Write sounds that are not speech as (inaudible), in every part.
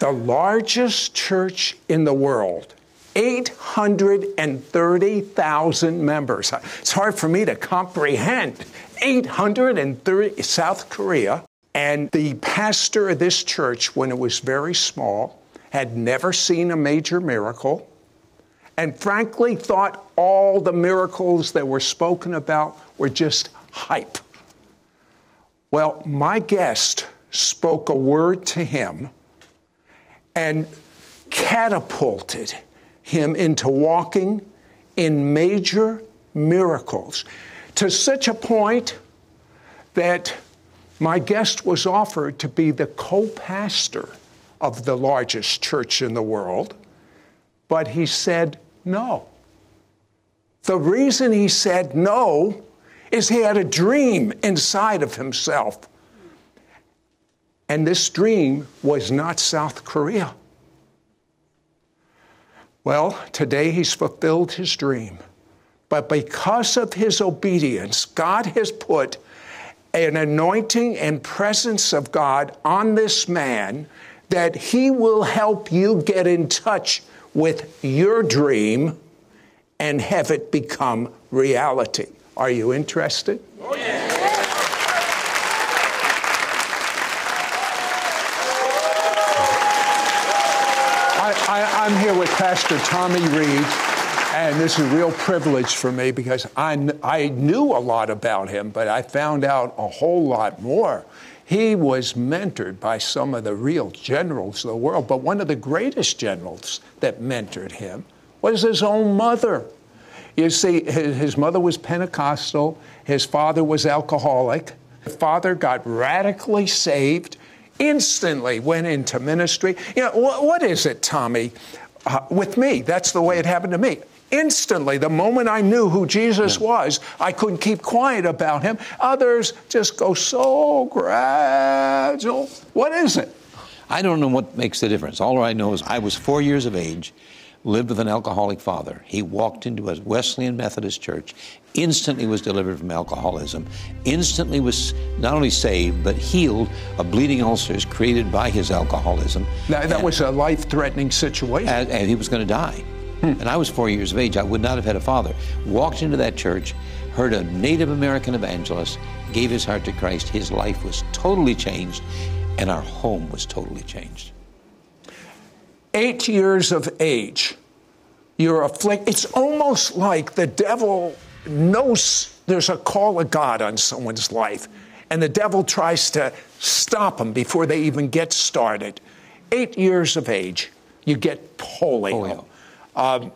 The largest church in the world, 830,000 members. It's hard for me to comprehend. 830, South Korea. And the pastor of this church, when it was very small, had never seen a major miracle and frankly thought all the miracles that were spoken about were just hype. Well, my guest spoke a word to him and catapulted him into walking in major miracles to such a point that my guest was offered to be the co pastor of the largest church in the world, but he said no. The reason he said no is he had a dream inside of himself. And this dream was not South Korea. Well, today he's fulfilled his dream. But because of his obedience, God has put an anointing and presence of God on this man that he will help you get in touch with your dream and have it become reality. Are you interested? Oh, yeah. I, am here with Pastor Tommy Reid, and this is a real privilege for me because I, I knew a lot about him, but I found out a whole lot more. He was mentored by some of the real generals of the world, but one of the greatest generals that mentored him was his own mother. You see, his mother was Pentecostal, his father was alcoholic. The father got radically saved, instantly went into ministry. You know, what is it, Tommy? Uh, with me, that's the way it happened to me instantly, the moment I knew who Jesus yeah. was, I couldn't keep quiet about him. Others just go so gradual. What is it? I don't know what makes the difference. All I know is I was four years of age, lived with an alcoholic father. He walked into a Wesleyan Methodist church, instantly was delivered from alcoholism, instantly was not only saved, but healed of bleeding ulcers created by his alcoholism. That, that and, was a life threatening situation. And, and he was going to die. Hmm. And I was four years of age. I would not have had a father. Walked into that church, heard a Native American evangelist, gave his heart to Christ. His life was totally changed, and our home was totally changed. Eight years of age, you're afflicted. It's almost like the devil knows there's a call of God on someone's life, and the devil tries to stop them before they even get started. Eight years of age, you get polio. polio. Um,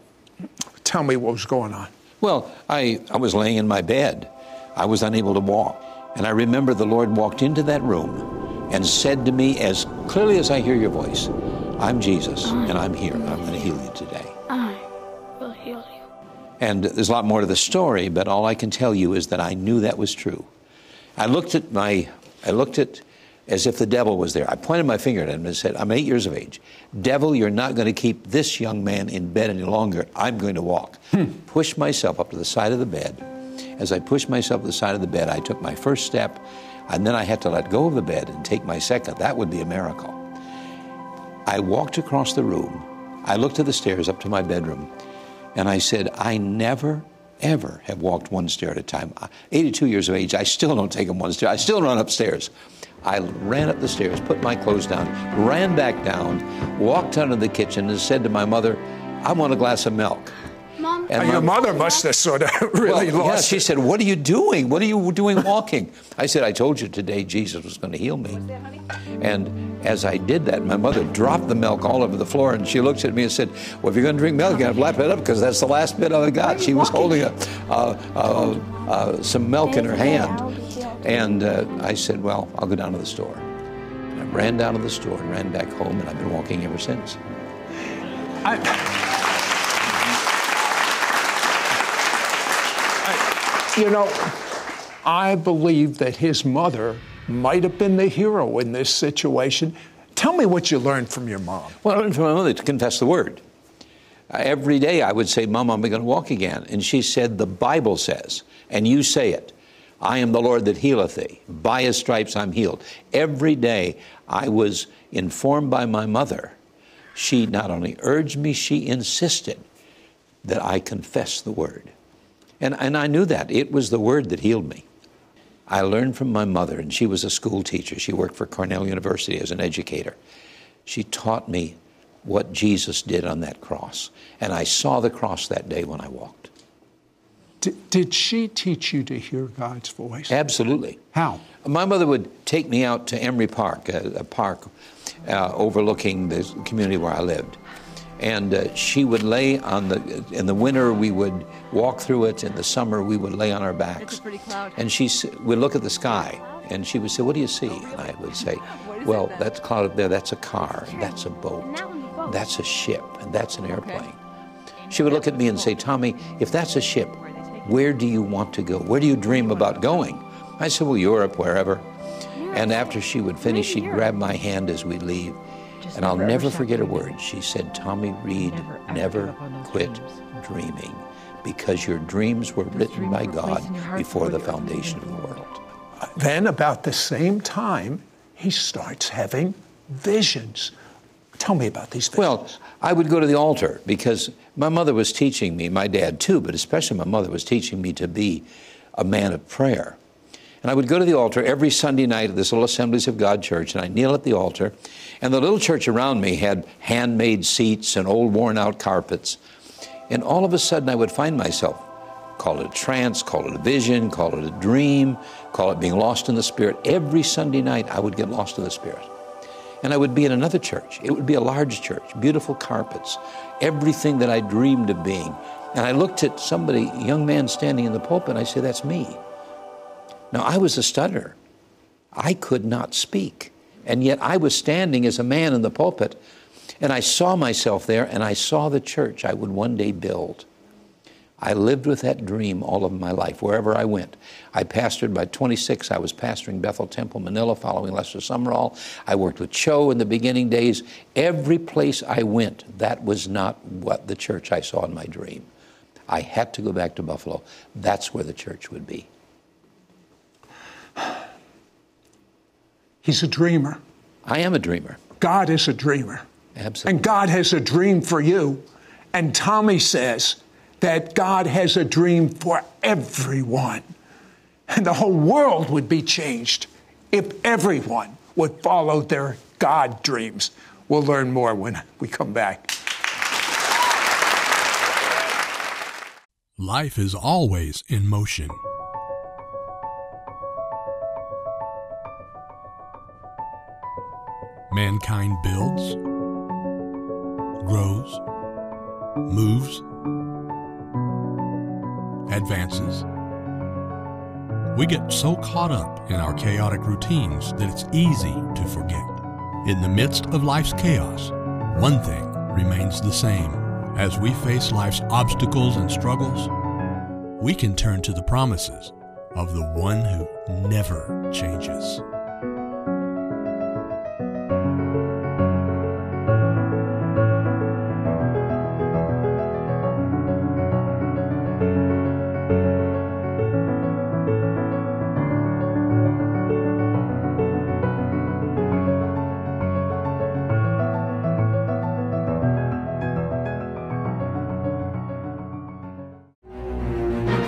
tell me what was going on. Well, I, I was laying in my bed. I was unable to walk. And I remember the Lord walked into that room and said to me, as clearly as I hear your voice, I'm Jesus, I and I'm here. I'm going to heal you today. I will heal you. And there's a lot more to the story, but all I can tell you is that I knew that was true. I looked at my, I looked at as if the devil was there. I pointed my finger at him and said, I'm eight years of age. Devil, you're not going to keep this young man in bed any longer. I'm going to walk. Hmm. Pushed myself up to the side of the bed. As I pushed myself to the side of the bed, I took my first step, and then I had to let go of the bed and take my second. That would be a miracle. I walked across the room. I looked to the stairs up to my bedroom, and I said, I never ever have walked one stair at a time. 82 years of age, I still don't take them one stair. I still run upstairs. I ran up the stairs, put my clothes down, ran back down, walked out of the kitchen, and said to my mother, I want a glass of milk. Mom. And your mother must have sort of (laughs) really well, lost. Yeah, she it. said, What are you doing? What are you doing walking? I said, I told you today Jesus was going to heal me. And as I did that, my mother dropped the milk all over the floor and she looked at me and said, Well, if you're going to drink milk, you got to lap it up because that's the last bit I got. She was holding a, some milk in her hand. And uh, I said, Well, I'll go down to the store. And I ran down to the store and ran back home, and I've been walking ever since. I, you know, I believe that his mother might have been the hero in this situation. Tell me what you learned from your mom. Well, I learned from my mother to confess the word. Uh, every day I would say, Mom, I'm going to walk again. And she said, The Bible says, and you say it. I am the Lord that healeth thee. By his stripes I'm healed. Every day I was informed by my mother. She not only urged me, she insisted that I confess the word. And, and I knew that. It was the word that healed me. I learned from my mother, and she was a school teacher. She worked for Cornell University as an educator. She taught me what Jesus did on that cross. And I saw the cross that day when I walked. Did, did she teach you to hear God's voice? Absolutely. How? My mother would take me out to Emery Park, a, a park uh, overlooking the community where I lived. And uh, she would lay on the, in the winter, we would walk through it. In the summer, we would lay on our backs. It's a pretty cloud. And she would look at the sky, and she would say, What do you see? And I would say, Well, that cloud up there, that's a car, that's a boat, that's a ship, and that's an airplane. She would look at me and say, Tommy, if that's a ship, where do you want to go? Where do you dream about going? I said, Well, Europe, wherever. And after she would finish, she'd grab my hand as we leave. And I'll never forget a word. She said, Tommy Reid, never quit dreaming because your dreams were written by God before the foundation of the world. Then, about the same time, he starts having visions. Tell me about these visions. Well, I would go to the altar because my mother was teaching me, my dad too, but especially my mother was teaching me to be a man of prayer. And I would go to the altar every Sunday night at this little Assemblies of God church, and I'd kneel at the altar. And the little church around me had handmade seats and old worn out carpets. And all of a sudden, I would find myself call it a trance, call it a vision, call it a dream, call it being lost in the Spirit. Every Sunday night, I would get lost in the Spirit. And I would be in another church. It would be a large church, beautiful carpets, everything that I dreamed of being. And I looked at somebody, a young man standing in the pulpit, and I said, That's me. Now, I was a stutterer. I could not speak. And yet I was standing as a man in the pulpit, and I saw myself there, and I saw the church I would one day build. I lived with that dream all of my life, wherever I went. I pastored by 26. I was pastoring Bethel Temple, Manila, following Lester Sumrall. I worked with Cho in the beginning days. Every place I went, that was not what the church I saw in my dream. I had to go back to Buffalo. That's where the church would be. He's a dreamer. I am a dreamer. God is a dreamer. Absolutely. And God has a dream for you. And Tommy says that God has a dream for everyone. And the whole world would be changed if everyone would follow their God dreams. We'll learn more when we come back. Life is always in motion. Mankind builds, grows, moves, advances. We get so caught up in our chaotic routines that it's easy to forget. In the midst of life's chaos, one thing remains the same. As we face life's obstacles and struggles, we can turn to the promises of the one who never changes.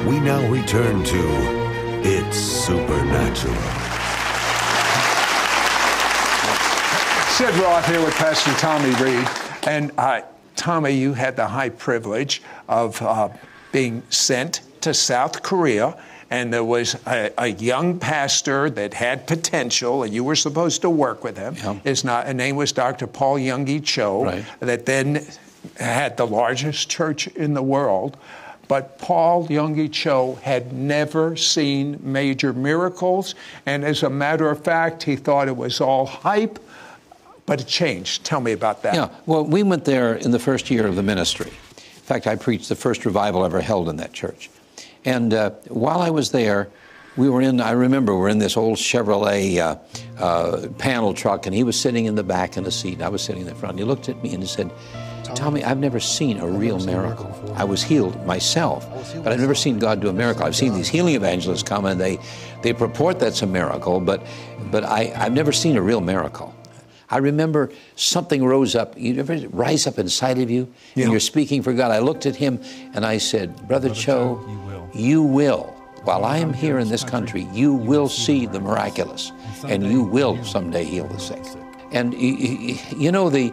Now return to It's Supernatural. Sid Roth here with Pastor Tommy Reid. And uh, Tommy, you had the high privilege of uh, being sent to South Korea. And there was a, a, young pastor that had potential, and you were supposed to work with him. Yeah. His, not, name was Dr. Paul Yonggi Cho, Right. that then had the largest church in the world. But Paul Yonggi Cho had never seen major miracles, and as a matter of fact, he thought it was all hype. But it changed. Tell me about that. Yeah, well, we went there in the first year of the ministry. In fact, I preached the first revival ever held in that church. And uh, while I was there, we were in, I remember, we were in this old Chevrolet uh, uh, panel truck, and he was sitting in the back in the seat. I was sitting in the front. He looked at me and he said, Tommy, I've never seen a real miracle. I was healed myself, but I've never seen God do a miracle. I've seen these healing evangelists come and they, they purport that's a miracle, but, but I, I've never seen a real miracle. I remember something rose up. You ever rise up inside of you Yeah. and you're speaking for God? I looked at him and I said, Brother, Cho, you will. you will. While I am here in this country, you will see the miraculous and you will someday heal the sick. And you know, the,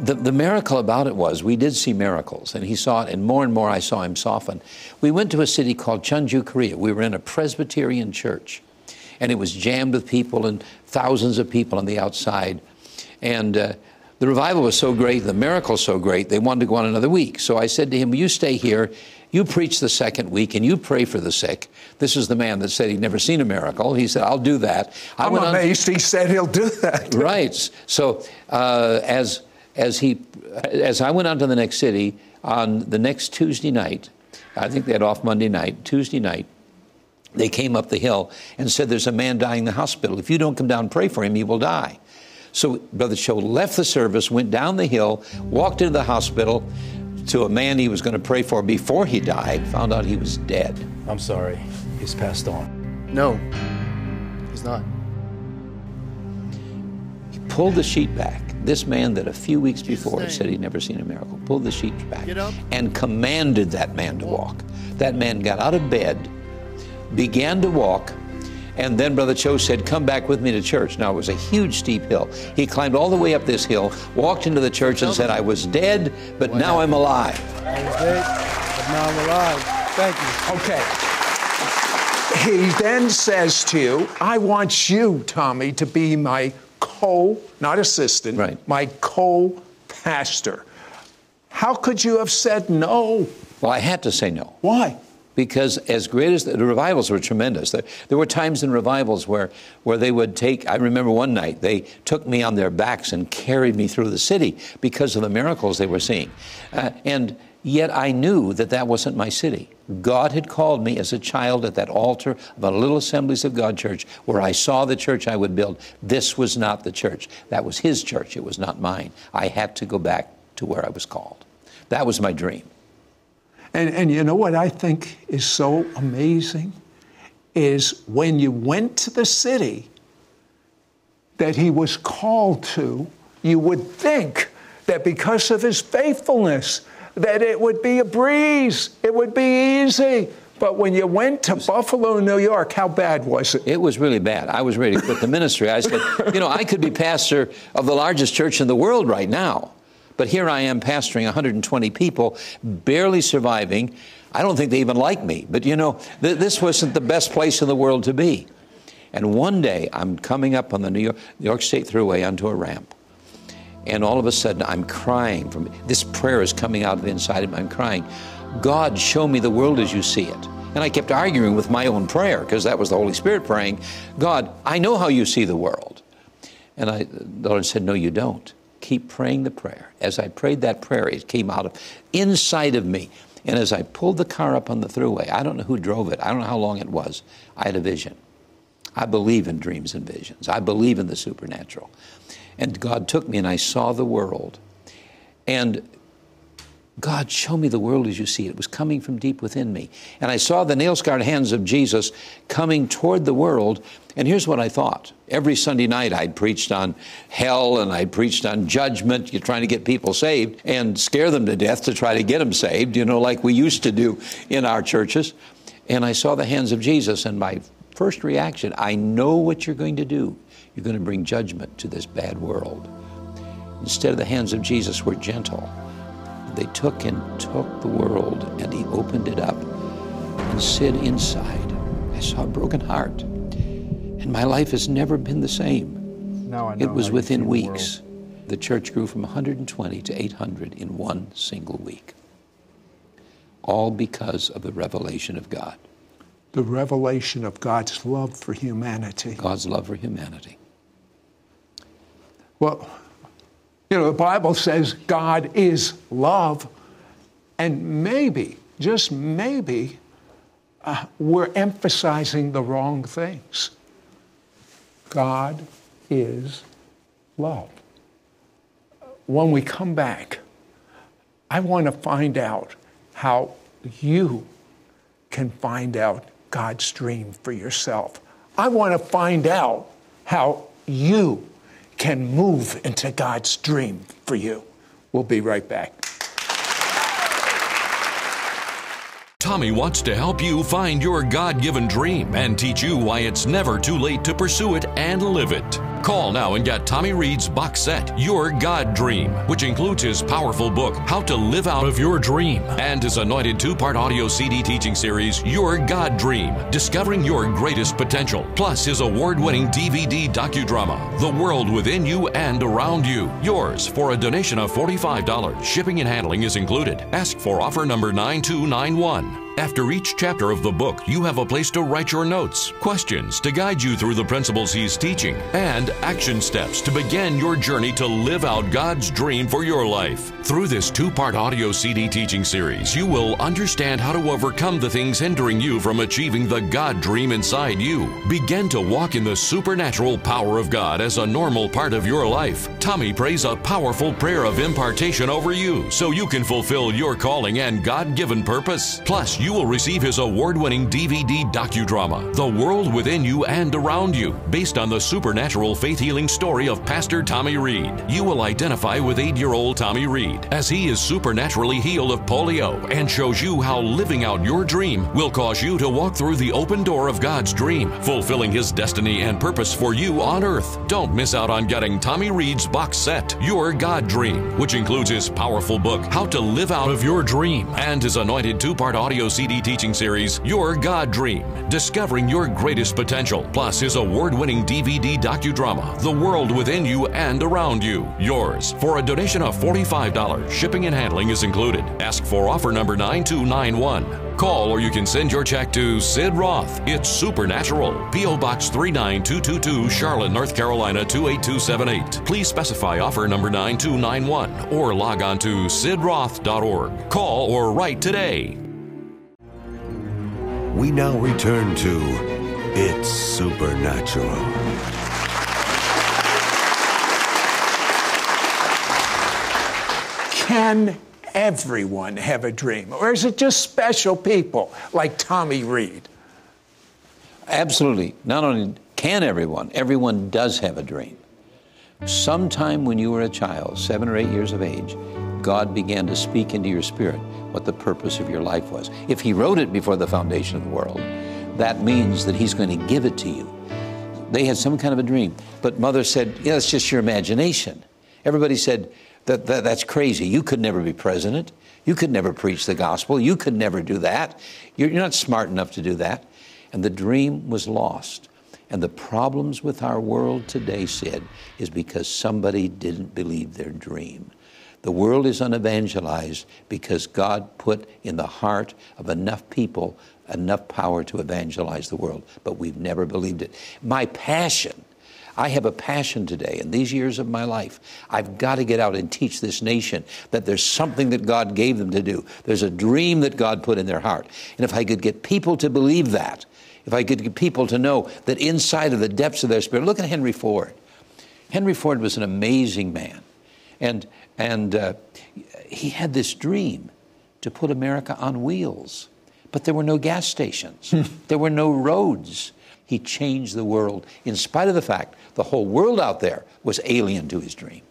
the, the miracle about it was we did see miracles, and he saw it, and more and more I saw him soften. We went to a city called Chunju, Korea. We were in a Presbyterian church, and it was jammed with people and thousands of people on the outside. And uh, the revival was so great, the miracle so great, they wanted to go on another week. So I said to him, You stay here, you preach the second week, and you pray for the sick. This is the man that said he'd never seen a miracle. He said, I'll do that. I I'm went on- amazed he said he'll do that. right. So uh, as as he as I went on to the next city on the next Tuesday night, I think they had off Monday night. Tuesday night, they came up the hill and said, "There's a man dying in the hospital. If you don't come down and pray for him, he will die." So Brother Cho left the service, went down the hill, walked into the hospital to a man he was going to pray for before he died. Found out he was dead. I'm sorry. He's passed on. No, he's not. He pulled the sheet back. This man that a few weeks before said he'd never seen a miracle pulled the sheet back and commanded that man to walk. That man got out of bed, began to walk, and then Brother Cho said, Come back with me to church. Now it was a huge steep hill. He climbed all the way up this hill, walked into the church, and said, I was dead, but now I'm alive. I was dead, but now I'm alive. Thank you. Okay. He then says to you, I want you, Tommy, to be my co, not assistant, Right. my co pastor. How could you have said no? Well, I had to say no. Why? because as great as the, the revivals were tremendous there, there were times in revivals where, where they would take i remember one night they took me on their backs and carried me through the city because of the miracles they were seeing uh, and yet i knew that that wasn't my city. God had called me as a child at that altar of a little assemblies of god church where i saw the church i would build. This was not the church. That was his church. It was not mine. I had to go back to where i was called. That was my dream. And, and you know what I think is so amazing? Is when you went to the city that he was called to, you would think that because of his faithfulness, that it would be a breeze, it would be easy. But when you went to Buffalo, New York, how bad was it? It was really bad. I was ready to quit the ministry. I said, (laughs) you know, I could be pastor of the largest church in the world right now. But here I am pastoring 120 people, barely surviving. I don't think they even like me. But you know, th- this wasn't the best place in the world to be. And one day I'm coming up on the New York, New York State Thruway onto a ramp. And all of a sudden I'm crying from this prayer is coming out of the inside of me. I'm crying, God, show me the world as you see it. And I kept arguing with my own prayer because that was the Holy Spirit praying, God, I know how you see the world. And I, the Lord said, No, you don't. Keep praying the prayer. As I prayed that prayer, it came out of inside of me. And as I pulled the car up on the thruway, I don't know who drove it, I don't know how long it was, I had a vision. I believe in dreams and visions. I believe in the supernatural. And God took me and I saw the world. And God, show me the world as you see it. It was coming from deep within me. And I saw the nail scarred hands of Jesus coming toward the world. And here's what I thought. Every Sunday night, I'd preached on hell and I'd preached on judgment. You're trying to get people saved and scare them to death to try to get them saved, you know, like we used to do in our churches. And I saw the hands of Jesus, and my first reaction I know what you're going to do. You're going to bring judgment to this bad world. Instead of the hands of Jesus were gentle. They took and took the world, and He opened it up and said inside, I saw a broken heart. And my life has never been the same. Now I know It was within see the weeks. The church grew from 120 to 800 in one single week. All because of the revelation of God, The revelation of God's love for humanity. God's love for humanity. Well, you know, the Bible says God is love, and maybe, just maybe, uh, we're emphasizing the wrong things. God is love. When we come back, I want to find out how you can find out God's dream for yourself. I want to find out how you can move into God's dream for you. We'll be right back. Tommy wants to help you find your God given dream and teach you why it's never too late to pursue it and live it. Call now and get Tommy Reid's box set, Your God Dream, which includes his powerful book, How to Live Out of Your Dream, and his anointed two part audio CD teaching series, Your God Dream Discovering Your Greatest Potential, plus his award winning DVD docudrama, The World Within You and Around You. Yours for a donation of $45. Shipping and handling is included. Ask for offer number 9291. After each chapter of the book, you have a place to write your notes, questions to guide you through the principles he's teaching, and action steps to begin your journey to live out God's dream for your life. Through this two part audio CD teaching series, you will understand how to overcome the things hindering you from achieving the God dream inside you. Begin to walk in the supernatural power of God as a normal part of your life. Tommy prays a powerful prayer of impartation over you so you can fulfill your calling and God given purpose. Plus, you will receive his award winning DVD docudrama, The World Within You and Around You, based on the supernatural faith healing story of Pastor Tommy Reid. You will identify with eight year old Tommy Reid as he is supernaturally healed of polio and shows you how living out your dream will cause you to walk through the open door of God's dream, fulfilling his destiny and purpose for you on earth. Don't miss out on getting Tommy Reid's box set, Your God Dream, which includes his powerful book, How to Live Out of Your Dream, and his anointed two part audio CD teaching series, Your God Dream Discovering Your Greatest Potential, plus his award winning DVD docudrama, The World Within You and Around You. Yours for a donation of $45. Shipping and handling is included. Ask for offer number 9291. Call or you can send your check to Sid Roth. It's Supernatural. P.O. Box 39222, Charlotte, North Carolina 28278. Please specify offer number 9291 or log on to sidroth.org. Call or write today. We now return to It's Supernatural. Can everyone have a dream? Or is it just special people like Tommy Reid? Absolutely. Not only can everyone, everyone does have a dream. Sometime when you were a child, seven or eight years of age, God began to speak into your spirit what the purpose of your life was. If He wrote it before the foundation of the world, that means that He's going to give it to you. They had some kind of a dream, but mother said, Yeah, it's just your imagination. Everybody said, that, that, That's crazy. You could never be president. You could never preach the gospel. You could never do that. You're, you're not smart enough to do that. And the dream was lost. And the problems with our world today, Sid, is because somebody didn't believe their dream. The world is unevangelized because God put in the heart of enough people enough power to evangelize the world, but we've never believed it. My passion, I have a passion today in these years of my life. I've got to get out and teach this nation that there's something that God gave them to do. There's a dream that God put in their heart. And if I could get people to believe that, if I could get people to know that inside of the depths of their spirit, look at Henry Ford. Henry Ford was an amazing man. And, and uh, he had this dream to put America on wheels. But there were no gas stations, there were no roads. He changed the world in spite of the fact the whole world out there was alien to his dream.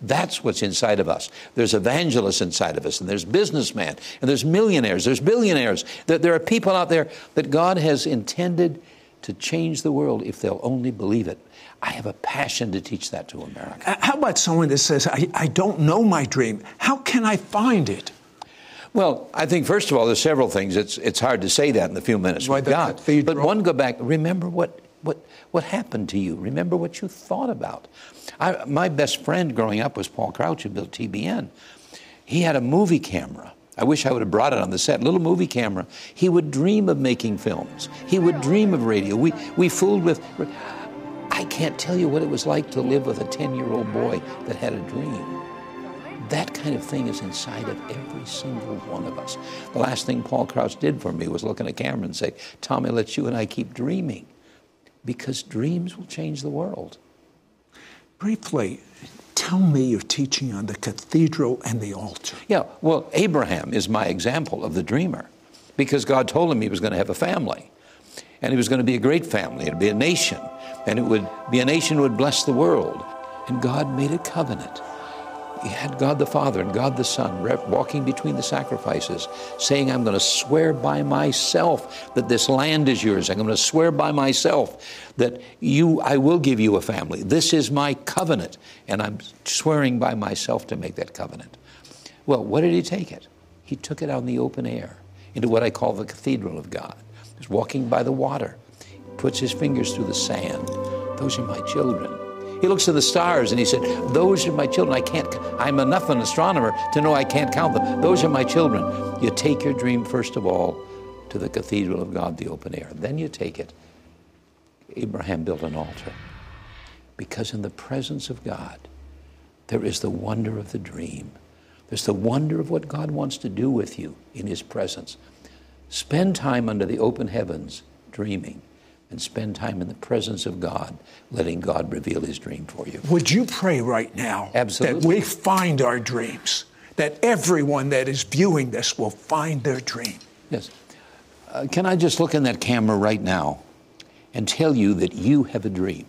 That's what's inside of us. There's evangelists inside of us, and there's businessmen, and there's millionaires, there's billionaires. There, there are people out there that God has intended to change the world if they'll only believe it. I have a passion to teach that to America. Uh, how about someone that says, I, I don't know my dream? How can I find it? Well, I think first of all, there's several things. It's it's hard to say that in the few minutes we've got. But one, go back. Remember what what what happened to you. Remember what you thought about. I, my best friend growing up was Paul Crouch, who built TBN. He had a movie camera. I wish I would have brought it on the set. Little movie camera. He would dream of making films. He would dream of radio. We we fooled with. I can't tell you what it was like to live with a 10 year old boy that had a dream. That kind of thing is inside of every single one of us. The last thing Paul Crouch did for me was look in a camera and say, Tommy, let you and I keep dreaming because dreams will change the world. Briefly, tell me your teaching on the cathedral and the altar. Yeah, well, Abraham is my example of the dreamer because God told him he was going to have a family and it was going to be a great family. It would be a nation and it would be a nation who would bless the world. And God made a covenant. He had God the Father and God the Son walking between the sacrifices, saying, I'm going to swear by myself that this land is yours. I'm going to swear by myself that you, I will give you a family. This is my covenant, and I'm swearing by myself to make that covenant. Well, what did he take it? He took it out in the open air into what I call the cathedral of God. He's walking by the water, puts his fingers through the sand. Those are my children. He looks at the stars and he said, Those are my children. I can't, I'm enough an astronomer to know I can't count them. Those are my children. You take your dream, first of all, to the cathedral of God, the open air. Then you take it. Abraham built an altar. Because in the presence of God, there is the wonder of the dream. There's the wonder of what God wants to do with you in His presence. Spend time under the open heavens dreaming and spend time in the presence of God, letting God reveal His dream for you. Would you pray right now Absolutely. that we find our dreams, that everyone that is viewing this will find their dream? Yes. Uh, can I just look in that camera right now and tell you that you have a dream?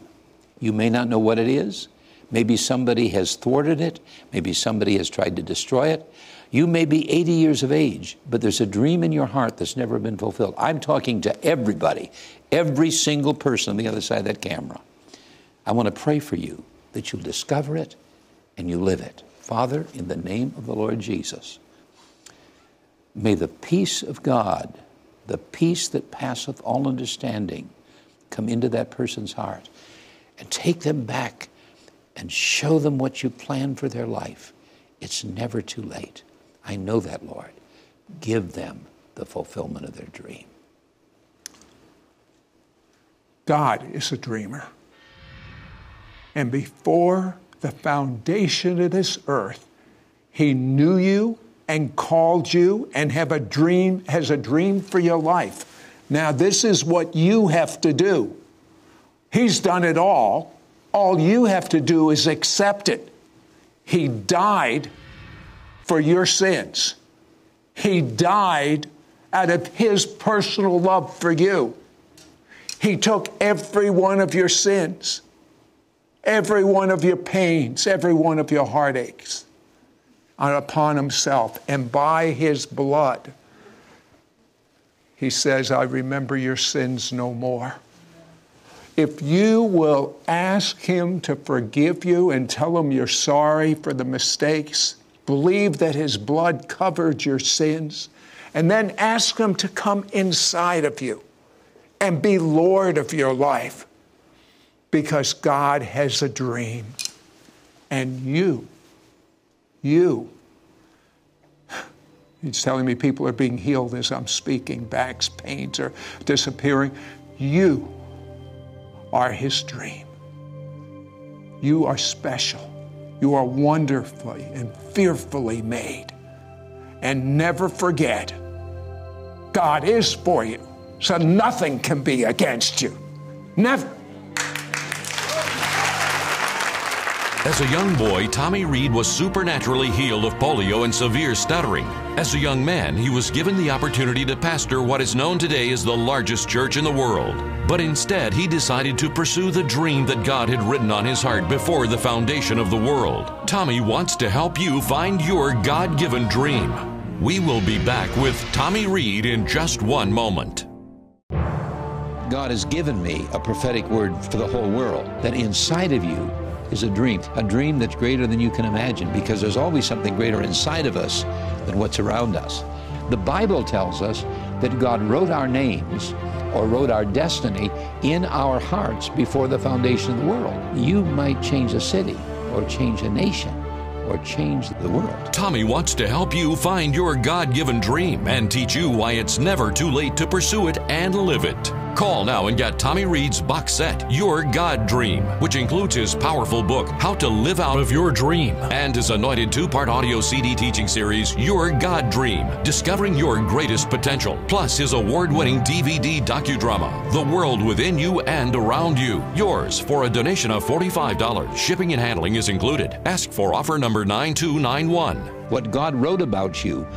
You may not know what it is. Maybe somebody has thwarted it. Maybe somebody has tried to destroy it. You may be 80 years of age, but there's a dream in your heart that's never been fulfilled. I'm talking to everybody, every single person on the other side of that camera. I want to pray for you that you'll discover it and you live it. Father, in the name of the Lord Jesus, may the peace of God, the peace that passeth all understanding, come into that person's heart and take them back and show them what you plan for their life. It's never too late. I know that, Lord. Give them the fulfillment of their dream. God is a dreamer. And before the foundation of this earth, He knew you and called you and have a dream, has a dream for your life. Now, this is what you have to do. He's done it all. All you have to do is accept it. He died for your sins. He died out of His personal love for you. He took every one of your sins, every one of your pains, every one of your heartaches upon Himself. And by His blood, He says, I remember your sins no more. If you will ask Him to forgive you and tell Him you're sorry for the mistakes, believe that His blood covered your sins, and then ask Him to come inside of you and be Lord of your life because God has a dream. And you, you, He's telling me people are being healed as I'm speaking, backs, pains are disappearing. You are His dream. You are special. You are wonderfully and fearfully made. And never forget, God is for you, so nothing can be against you. Never. As a young boy, Tommy Reid was supernaturally healed of polio and severe stuttering. As a young man, he was given the opportunity to pastor what is known today as the largest church in the world. But instead, he decided to pursue the dream that God had written on his heart before the foundation of the world. Tommy wants to help you find your God given dream. We will be back with Tommy Reid in just one moment. God has given me a prophetic word for the whole world that inside of you is a dream, a dream that's greater than you can imagine because there's always something greater inside of us than what's around us. The Bible tells us that God wrote our names or wrote our destiny in our hearts before the foundation of the world. You might change a city or change a nation or change the world. Tommy wants to help you find your God given dream and teach you why it's never too late to pursue it and live it. Call now and get Tommy Reid's box set, Your God Dream, which includes his powerful book, How to Live Out of Your Dream, and his anointed two part audio CD teaching series, Your God Dream, Discovering Your Greatest Potential, plus his award winning DVD docudrama, The World Within You and Around You. Yours for a donation of $45. Shipping and handling is included. Ask for offer number 9291. What God wrote about you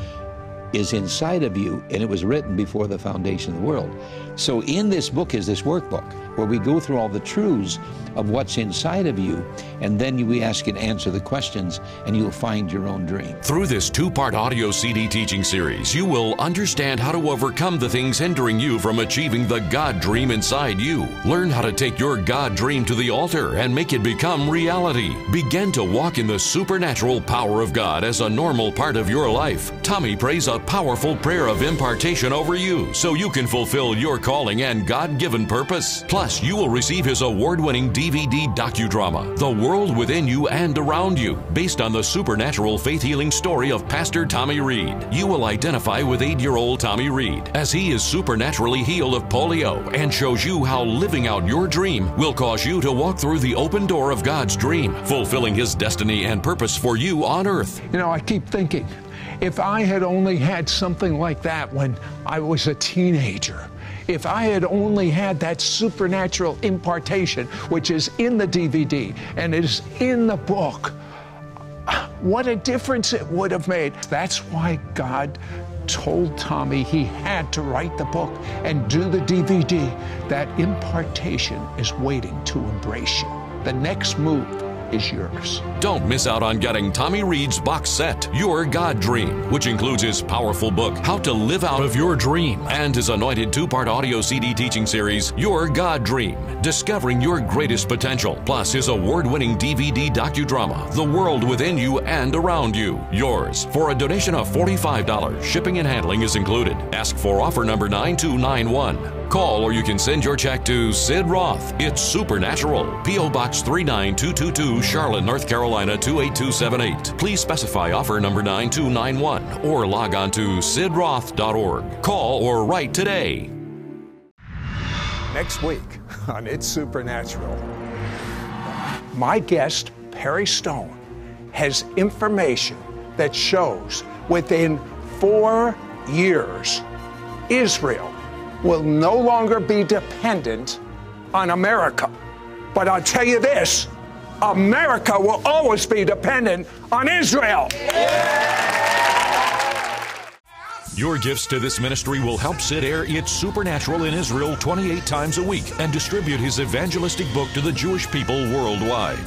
is inside of you, and it was written before the foundation of the world. So, in this book is this workbook where we go through all the truths of what's inside of you, and then we ask you to answer the questions, and you'll find your own dream. Through this two part audio CD teaching series, you will understand how to overcome the things hindering you from achieving the God dream inside you. Learn how to take your God dream to the altar and make it become reality. Begin to walk in the supernatural power of God as a normal part of your life. Tommy prays a powerful prayer of impartation over you so you can fulfill your calling and God given purpose. Plus, you will receive his award winning DVD docudrama, The World Within You and Around You, based on the supernatural faith healing story of Pastor Tommy Reid. You will identify with eight year old Tommy Reid as he is supernaturally healed of polio and shows you how living out your dream will cause you to walk through the open door of God's dream, fulfilling his destiny and purpose for you on earth. You know, I keep thinking, if I had only had something like that when I was a teenager, if I had only had that supernatural impartation, which is in the DVD and is in the book, what a difference it would have made. That's why God told Tommy he had to write the book and do the DVD. That impartation is waiting to embrace you. The next move is yours. Don't miss out on getting Tommy Reid's box set, Your God Dream, which includes his powerful book, How to Live Out of Your Dream, and his anointed two part audio CD teaching series, Your God Dream, Discovering Your Greatest Potential, plus his award winning DVD docudrama, The World Within You and Around You. Yours for a donation of $45. Shipping and handling is included. Ask for offer number 9291. Call or you can send your check to Sid Roth. It's Supernatural. P.O. Box 39222, Charlotte, North Carolina 28278. Please specify offer number 9291 or log on to sidroth.org. Call or write today. Next week on It's Supernatural, my guest, Perry Stone, has information that shows within four years, Israel will no longer be dependent on America. But I'll tell you this America will always be dependent on Israel. Your gifts to this ministry will help Sid air It's Supernatural in Israel 28 times a week and distribute his evangelistic book to the Jewish people worldwide.